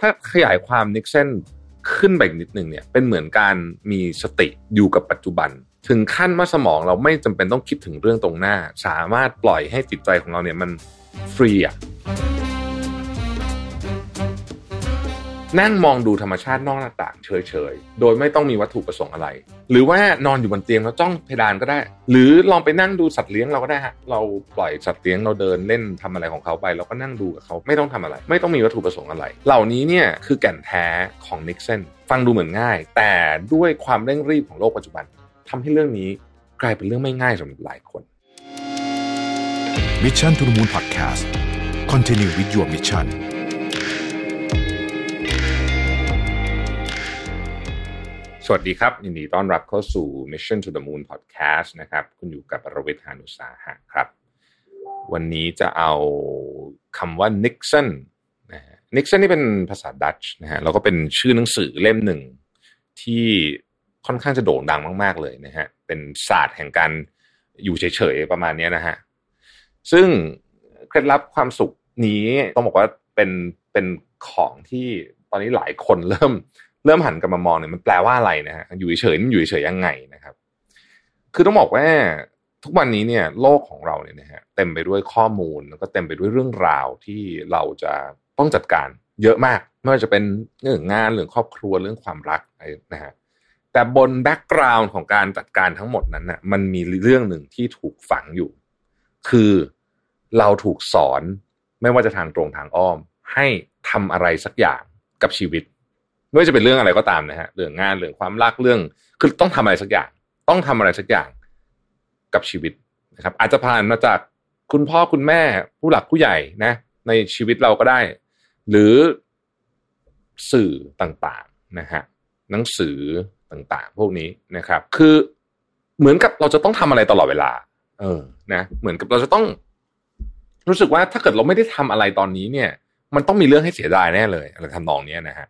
ถ้าขยายความนิกเซนขึ้นไปอีกนิดนึงเนี่ยเป็นเหมือนการมีสติอยู่กับปัจจุบัน ถึงขั้นว่าสมองเราไม่จำเป็นต้องคิดถึงเรื่องตรงหน้า สามารถปล่อยให้จิตใจของเราเนี่ยมันฟรีอะ นั่งมองดูธรรมชาตินอกหน้าต่างเฉยๆ โดยไม่ต้องมีวัตถุประสงค์อะไร หรือว่านอนอยู่บนเตียงแล้วจ้องเพดานก็ได้ หรือลองไปนั่งดูสัตว์เลี้ยงเราก็ได้ฮะ เราปล่อยสัตว์เลี้ยงเราเดินเล่นทำอะไรของเขาไปเราก็นั่งดูกับเขาไม่ต้องทำอะไร ไม่ต้องมีวัตถุประสงค์อะไร เหล่านี้เนี่ยคือแก่นแท้ของนิกเซนฟังดูเหมือนง่าย แต่ด้วยความเร่งรีบของโลกปัจจุบันทำให้เรื่องนี้กลายเป็นเรื่องไม่ง่ายสำหรับหลายคน Mission to the Moon Podcast Continue with your mission สวัสดีครับยินดีต้อนรับเข้าสู่ Mission to the Moon Podcast นะครับ คุณอยู่กับรวิทยานุสาหะครับ วันนี้จะเอาคำว่า Nixon นะฮะ Nixon นี่เป็นภาษาดัตช์นะฮะแล้วก็เป็นชื่อหนังสือเล่มหนึ่งที่ค่อนข้างจะโด่งดังมาก ๆ เลยนะฮะ เป็นศาสตร์แห่งการอยู่เฉย ๆ ประมาณนี้นะฮะ ซึ่งเคล็ดลับความสุขนี้ต้องบอกว่าเป็นเป็นของที่ตอนนี้หลายคนเริ่ม เริ่มหันกลับมามองเนี่ยมันแปลว่าอะไรนะฮะอยู่เฉยมันอยู่เฉยยังไงนะครับ คือต้องบอกว่าทุกวันนี้เนี่ย โลกของเราเนี่ยนะฮะเต็มไปด้วยข้อมูลแล้วก็เต็มไปด้วยเรื่องราวที่เราจะต้องจัดการเยอะมาก ไม่ว่าจะเป็นเรื่องงานเรื่องครอบครัวเรื่องความรักอะไรนะฮะแต่บนแบ็กกราวน์ของการจัดการทั้งหมดนั้นนะ่ะมันมีเรื่องหนึ่งที่ถูกฝังอยู่ คือเราถูกสอนไม่ว่าจะทางตรงทางอ้อม ให้ทำอะไรสักอย่างกับชีวิต ไม่ว่าจะเป็นเรื่องอะไรก็ตามนะฮะเรื่องงานเรื่องความรักเรื่อง คือต้องทำอะไรสักอย่าง ต้องทำอะไรสักอย่างกับชีวิตนะครับ อาจจะผ่านมาจากคุณพ่อคุณแม่ผู้หลักผู้ใหญ่นะ ในชีวิตเราก็ได้ หรือสื่อต่างๆนะฮะหนังสือต่างๆ พวกนี้นะครับ คือเหมือนกับเราจะต้องทำอะไรตลอดเวลา เออนะ เหมือนกับเราจะต้อง รู้สึกว่าถ้าเกิดเราไม่ได้ทำอะไรตอนนี้เนี่ย มันต้องมีเรื่องให้เสียดายแน่เลยอะไรทำนองนี้นะฮะ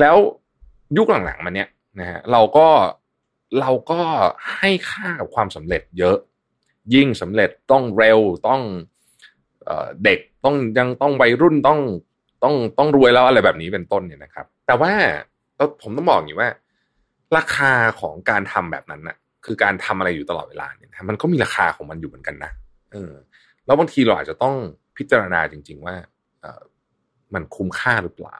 แล้วยุคหลังๆมาเนี้ยนะฮะเราก็เราก็ให้ค่ากับความสำเร็จเยอะ ยิ่งสำเร็จต้องเร็วต้องเอเด็กต้องยังต้องวัยรุ่นต้องต้องต้องรวยแล้วอะไรแบบนี้เป็นต้นเนี่ยนะครับ แต่ว่าผมต้องบอกอย่างนี้ว่า ราคาของการทำแบบนั้นนะ่ะ คือการทำอะไรอยู่ตลอดเวลาเนี่ยมันก็มีราคาของมันอยู่เหมือนกันนะเออ แล้วบางทีเราอาจจะต้องพิจารณาจริง ๆ ว่าเออมันคุ้มค่าหรือเปล่า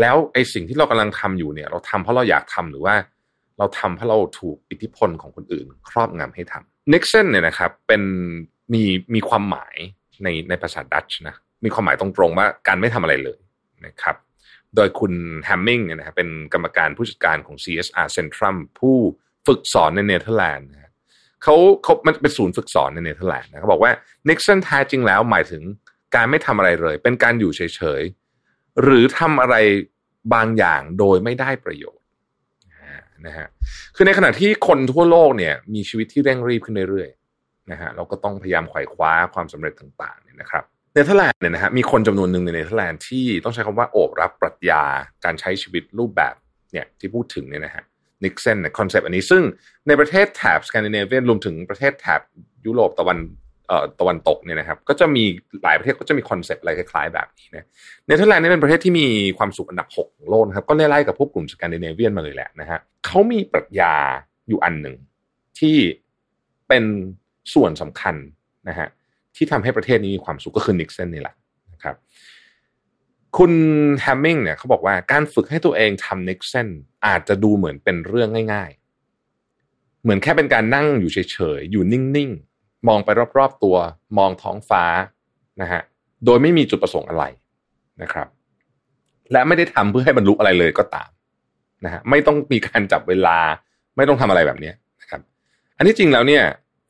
แล้วไอ้สิ่งที่เรากำลังทำอยู่เนี่ย เราทำเพราะเราอยากทำหรือว่า เราทำเพราะเราถูกอิทธิพลของคนอื่น ครอบงำให้ทำ Niksen เนี่ยนะครับเป็นมีมีความหมายในในภาษาดัตช์นะมีความหมายตรงๆว่าการไม่ทำอะไรเลยนะครับ โดยคุณแฮมมิงเนี่ยนะครับเป็นกรรมการผู้จัดการของ CSR Centrum ผู้ฝึกสอนในเนเธอร์แลนด์นะเขาเขามันเป็นศูนย์ฝึกสอนในเนเธอร์แลนด์นะเขาบอกว่า Niksen แท้จริงแล้วหมายถึงการไม่ทำอะไรเลย เป็นการอยู่เฉย หรือทำอะไรบางอย่างโดยไม่ได้ประโยชน์นะฮะคือในขณะที่คนทั่วโลกเนี่ยมีชีวิตที่เร่งรีบขึ้นเรื่อยๆนะฮะเราก็ต้องพยายามไขว่คว้าความสำเร็จต่างๆเนี่ยนะครับเนเธอร์แลนด์เนี่ยนะฮะมีคนจำนวนหนึ่งในเนเธอร์แลนด์ที่ต้องใช้คำว่าโอบรับปรัชญาการใช้ชีวิตรูปแบบเนี่ยที่พูดถึงเนี่ยนะฮะ Niksen เนี่ย concept อันนี้ซึ่งในประเทศแถบสแกนดิเนเวียรวมถึงประเทศแถบยุโรปตะวัน ตะวันตกเนี่ยนะครับ ก็จะมีหลายประเทศก็จะมี concept อะไรคล้ายๆแบบนี้นะเนเธอร์แลนด์นี่เป็นประเทศที่มีความสุขอันดับ6ของโลกนะครับก็ไล่ๆกับพวกกลุ่มสแกนดิเนเวียนมาเลยแหละนะฮะเขามีปรัชญาอยู่อันหนึ่งที่เป็นส่วนสำคัญนะฮะที่ทำให้ประเทศนี้มีความสุขก็คือ Niksen นี่แหละนะครับ คุณแฮมมิงเนี่ยเขาบอกว่าการฝึกให้ตัวเองทำ Niksenอาจจะดูเหมือนเป็นเรื่องง่าย ๆ เหมือนแค่เป็นการนั่งอยู่เฉยๆ อยู่นิ่งๆ มองไปรอบๆตัว มองท้องฟ้านะฮะโดยไม่มีจุดประสงค์อะไรนะครับ และไม่ได้ทำเพื่อให้บรรลุอะไรเลยก็ตามนะฮะไม่ต้องมีการจับเวลา ไม่ต้องทำอะไรแบบนี้นะครับ อันนี้จริงแล้วเนี่ย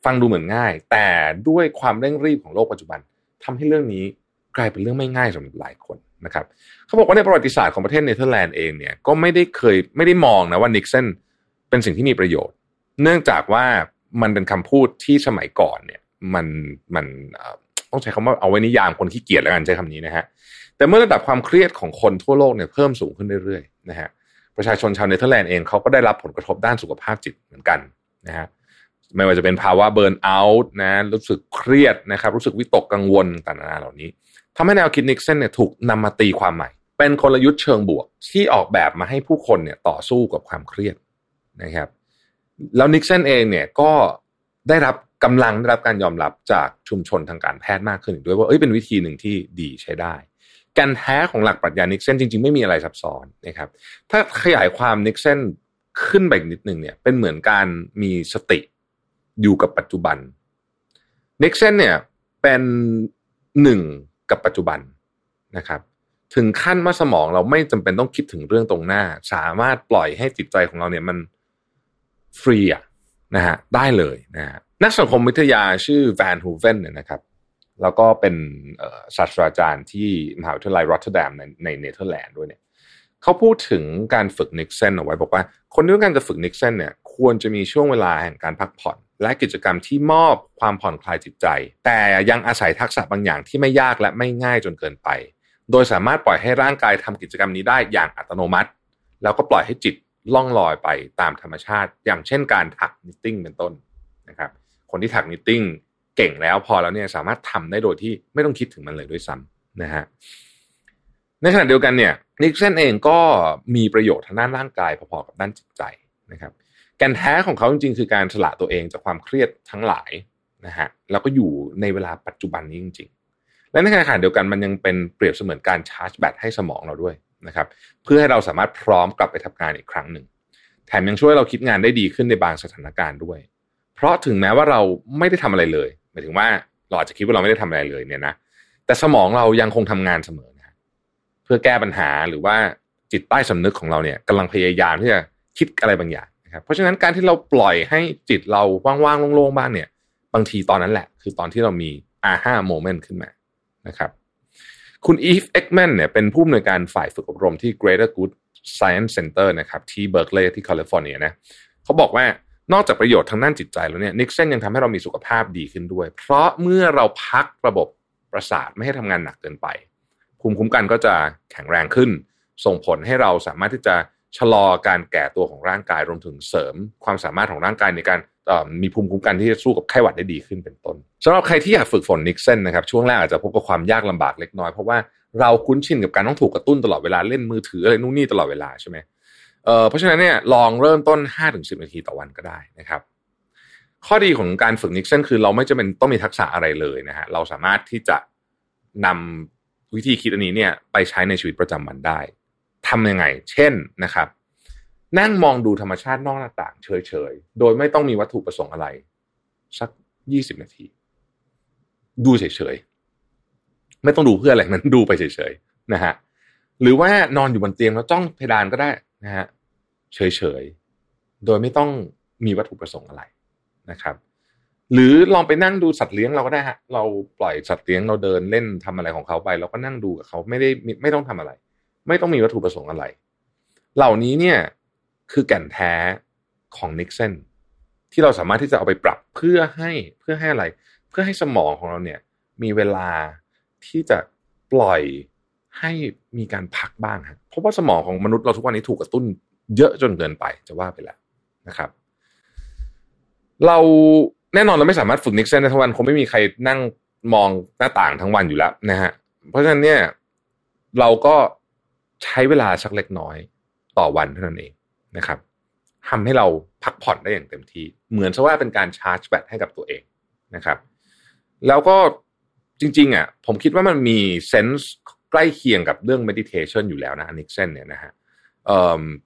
ฟังดูเหมือนง่าย แต่ด้วยความเร่งรีบของโลกปัจจุบันทำให้เรื่องนี้กลายเป็นเรื่องไม่ง่ายสำหรับหลายคนนะครับเขาบอกว่าในประวัติศาสตร์ของประเทศเนเธอร์แลนด์เองเนี่ยก็ไม่ได้เคยไม่ได้มองนะว่า Niksen เป็นสิ่งที่มีประโยชน์ เนื่องจากว่า มันเป็นคำพูดที่สมัยก่อนเนี่ย มันมันต้องใช้คำว่าเอาไว้นิยามคนขี้เกียจแล้วกันใช้คำนี้นะฮะแต่เมื่อระดับความเครียดของคนทั่วโลกเนี่ยเพิ่มสูงขึ้นเรื่อยๆนะฮะประชาชนชาวเนเธอร์แลนด์เองเขาก็ได้รับผลกระทบด้านสุขภาพจิตเหมือนกันนะฮะไม่ว่าจะเป็นภาวะ burnout นะรู้สึกเครียดนะครับ รู้สึกวิตกกังวลต่างๆเหล่านี้ทำให้แนวคิด Niksen เนี่ยถูกนำมาตีความใหม่ เป็นกลยุทธ์เชิงบวกที่ออกแบบมาให้ผู้คนเนี่ยต่อสู้กับความเครียดนะครับ แล้ว Niksen เองเนี่ยก็ได้รับกำลังได้รับการยอมรับจากชุมชนทางการแพทย์มากขึ้นด้วยว่าเอ้ยเป็นวิธีหนึ่งที่ดีใช้ได้แก่นแท้ของหลักปรัชญา Niksen จริงๆ ไม่มีอะไรซับซ้อนนะครับ ถ้าขยายความ Niksen ขึ้นไปอีกนิดหนึ่งเนี่ย เป็นเหมือนการมีสติอยู่กับปัจจุบันNiksen เนี่ยเป็นหนึ่งกับปัจจุบันนะครับ ถึงขั้นว่าสมองเราไม่จำเป็นต้องคิดถึงเรื่องตรงหน้า สามารถปล่อยให้จิตใจของเราเนี่ยมัน ฟรีอะนะฮะได้เลยนะฮะนักสังคมวิทยาชื่อแวนฮูเวนเนี่ยนะครับ แล้วก็เป็นศาสตราจารย์ที่มหาวิทยาลัยรอตเตอร์ดัมในในเนเธอร์แลนด์ด้วยเนี่ยเขาพูดถึงการฝึก Niksen เอาไว้บอกว่า คนที่ต้องการจะฝึก Niksen เนี่ยควรจะมีช่วงเวลาแห่งการพักผ่อน และกิจกรรมที่มอบความผ่อนคลายจิตใจ แต่ยังอาศัยทักษะบางอย่างที่ไม่ยากและไม่ง่ายจนเกินไป โดยสามารถปล่อยให้ร่างกายทำกิจกรรมนี้ได้อย่างอัตโนมัติ แล้วก็ปล่อยให้จิต ล่องลอยไปตามธรรมชาติ อย่างเช่นการถัก knitting เป็นต้นนะครับ คนที่ถัก knitting เก่งแล้วพอแล้วเนี่ยสามารถทำได้โดยที่ไม่ต้องคิดถึงมันเลยด้วยซ้ำนะฮะในขณะเดียวกันเนี่ย Niksen เองก็มีประโยชน์ทางด้านร่างกายพอๆกับด้านจิตใจนะครับแกนแท้ของเขาจริงๆ คือการสละตัวเองจากความเครียดทั้งหลายนะฮะแล้วก็อยู่ในเวลาปัจจุบันนี้จริง ๆ และในขณะเดียวกันมันยังเป็นเปรียบเสมือนการชาร์จแบตให้สมองเราด้วย นะครับเพื่อให้เราสามารถพร้อมกลับไปทำงานอีกครั้งหนึ่ง แถมยังช่วยเราคิดงานได้ดีขึ้นในบางสถานการณ์ด้วย เพราะถึงแม้ว่าเราไม่ได้ทำอะไรเลยหมายถึงว่าเราอาจจะคิดว่าเราไม่ได้ทำอะไรเลยเนี่ยนะแต่สมองเรายังคงทำงานเสมอนะเพื่อแก้ปัญหาหรือว่าจิตใต้สำนึกของเราเนี่ยกำลังพยายามที่จะคิดอะไรบางอย่างนะครับเพราะฉะนั้นการที่เราปล่อยให้จิตเราว่างๆโล่งๆบ้างเนี่ย บางทีตอนนั้นแหละ คือตอนที่เรามี aha moment ขึ้นมานะครับ คุณอีฟเอ็กแมนเนี่ยเป็นผู้อำนวยการฝ่ายฝึกอบรมที่ Greater Good Science Center นะครับที่เบิร์กลีย์ที่แคลิฟอร์เนียนะเขาบอกว่านอกจากประโยชน์ทางด้านจิตใจแล้วเนี่ย Niksen ยังทำให้เรามีสุขภาพดีขึ้นด้วย เพราะเมื่อเราพักระบบประสาทไม่ให้ทำงานหนักเกินไป ภูมิคุ้มกันก็จะแข็งแรงขึ้น ส่งผลให้เราสามารถที่จะชะลอการแก่ตัวของร่างกายรวมถึงเสริม ความสามารถของร่างกายในการ มีภูมิคุ้มกันที่จะสู้กับไข้หวัดได้ดีขึ้นเป็นต้นสำหรับใครที่อยากฝึกฝนนิกเซนนะครับช่วงแรกอาจจะพบกับความยากลำบากเล็กน้อย เพราะว่าเราคุ้นชินกับการต้องถูกกระตุ้นตลอดเวลาเล่นมือถืออะไรนู่นนี่ตลอดเวลาใช่ไหมเเพราะฉะนั้นเนี่ยลองเริ่มต้น 5-10 นาทีต่อวันก็ได้นะครับ ข้อดีของการฝึกนิกเซนคือเราไม่จำเป็นต้องมีทักษะอะไรเลยนะฮะเราสามารถที่จะนำวิธีคิดอันนี้เนี่ยไปใช้ในชีวิตประจำวันได้ทำยังไง เช่นนะครับ นั่งมองดูธรรมชาตินอกหน้าต่างเฉยๆ โดยไม่ต้องมีวัตถุประสงค์อะไร สักยี่สิบนาที ดูเฉยๆ ไม่ต้องดูเพื่ออะไรนั้นดูไปเฉยๆนะฮะหรือว่านอนอยู่บนเตียงแล้วจ้องเพดานก็ได้นะฮะเฉยๆ โดยไม่ต้องมีวัตถุประสงค์อะไรนะครับหรือลองไปนั่งดูสัตว์เลี้ยงเราก็ได้ฮะ เราปล่อยสัตว์เลี้ยงเราเดินเล่นทำอะไรของเขาไปเราก็นั่งดูกับเขาไม่ได้ไม่ต้องทำอะไร ไม่ต้องมีวัตถุประสงค์อะไร เหล่านี้เนี่ย คือแก่นแท้ของนิกเซนที่เราสามารถที่จะเอาไปปรับเพื่อให้เพื่อให้อะไร เพื่อให้สมองของเราเนี่ยมีเวลาที่จะปล่อยให้มีการพักบ้างครับเพราะว่าสมองของมนุษย์เราทุกวันนี้ถูกกระตุ้นเยอะจนเกินไปจะว่าไปแล้วนะครับ เราแน่นอนเราไม่สามารถฝึกนิกเซนได้ทั้งวันคงไม่มีใครนั่งมองหน้าต่างทั้งวันอยู่แล้วนะฮะเพราะฉะนั้นเนี่ยเราก็ใช้เวลาสักเล็กน้อยต่อวันเท่านั้นเอง นะครับทำให้เราพักผ่อนได้อย่างเต็มที่ เหมือนซะว่าเป็นการชาร์จแบตให้กับตัวเองนะครับ แล้วก็จริงๆอะผมคิดว่ามันมี sense ใกล้เคียงกับเรื่อง meditation อยู่แล้วนะ Niksen เนี่ยนะฮะเ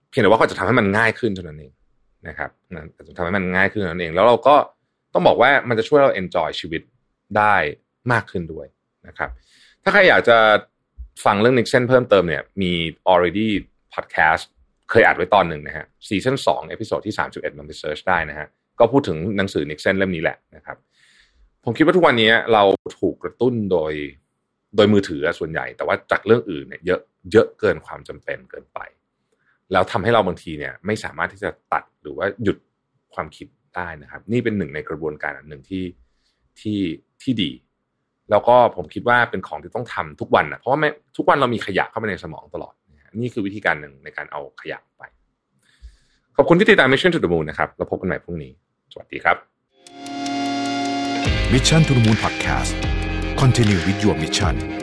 เพียงแต่ว่าเขาจะทำให้มันง่ายขึ้นเท่านั้นเองนะครับจะทำให้มันง่ายขึ้นเท่านั่นเอง แล้วเราก็ต้องบอกว่ามันจะช่วยเรา enjoy ชีวิตได้มากขึ้นด้วยนะครับ ถ้าใครอยากจะฟังเรื่อง Niksen เพิ่มเติมเนี่ยมี already podcast เคยอัดไว้ตอนหนึ่งนะฮะ season สอง episode ที่สามสิบเอ็ดลองไป search ได้นะฮะก็พูดถึงหนังสือนิกเซนเล่มนี้แหละนะครับ ผมคิดว่าทุกวันนี้เราถูกกระตุ้นโดยโดยมือถือส่วนใหญ่ แต่ว่าจากเรื่องอื่นเนี่ยเยอะเยอะเกินความจำเป็นเกินไป แล้วทำให้เราบางทีเนี่ย ไม่สามารถที่จะตัดหรือว่าหยุดความคิดได้นะครับ นี่เป็นหนึ่งในกระบวนการอันหนึ่งที่ที่ที่ดี แล้วก็ผมคิดว่าเป็นของที่ต้องทำทุกวันนะเพราะว่าทุกวันเรามีขยะเข้าไปในสมองตลอด นี่คือวิธีการหนึ่งในการเอาขยะไป ขอบคุณที่ติดตาม Mission to the Moon นะครับแล้วพบกันใหม่พรุ่งนี้ สวัสดีครับ Mission to the Moon Podcast Continue with your mission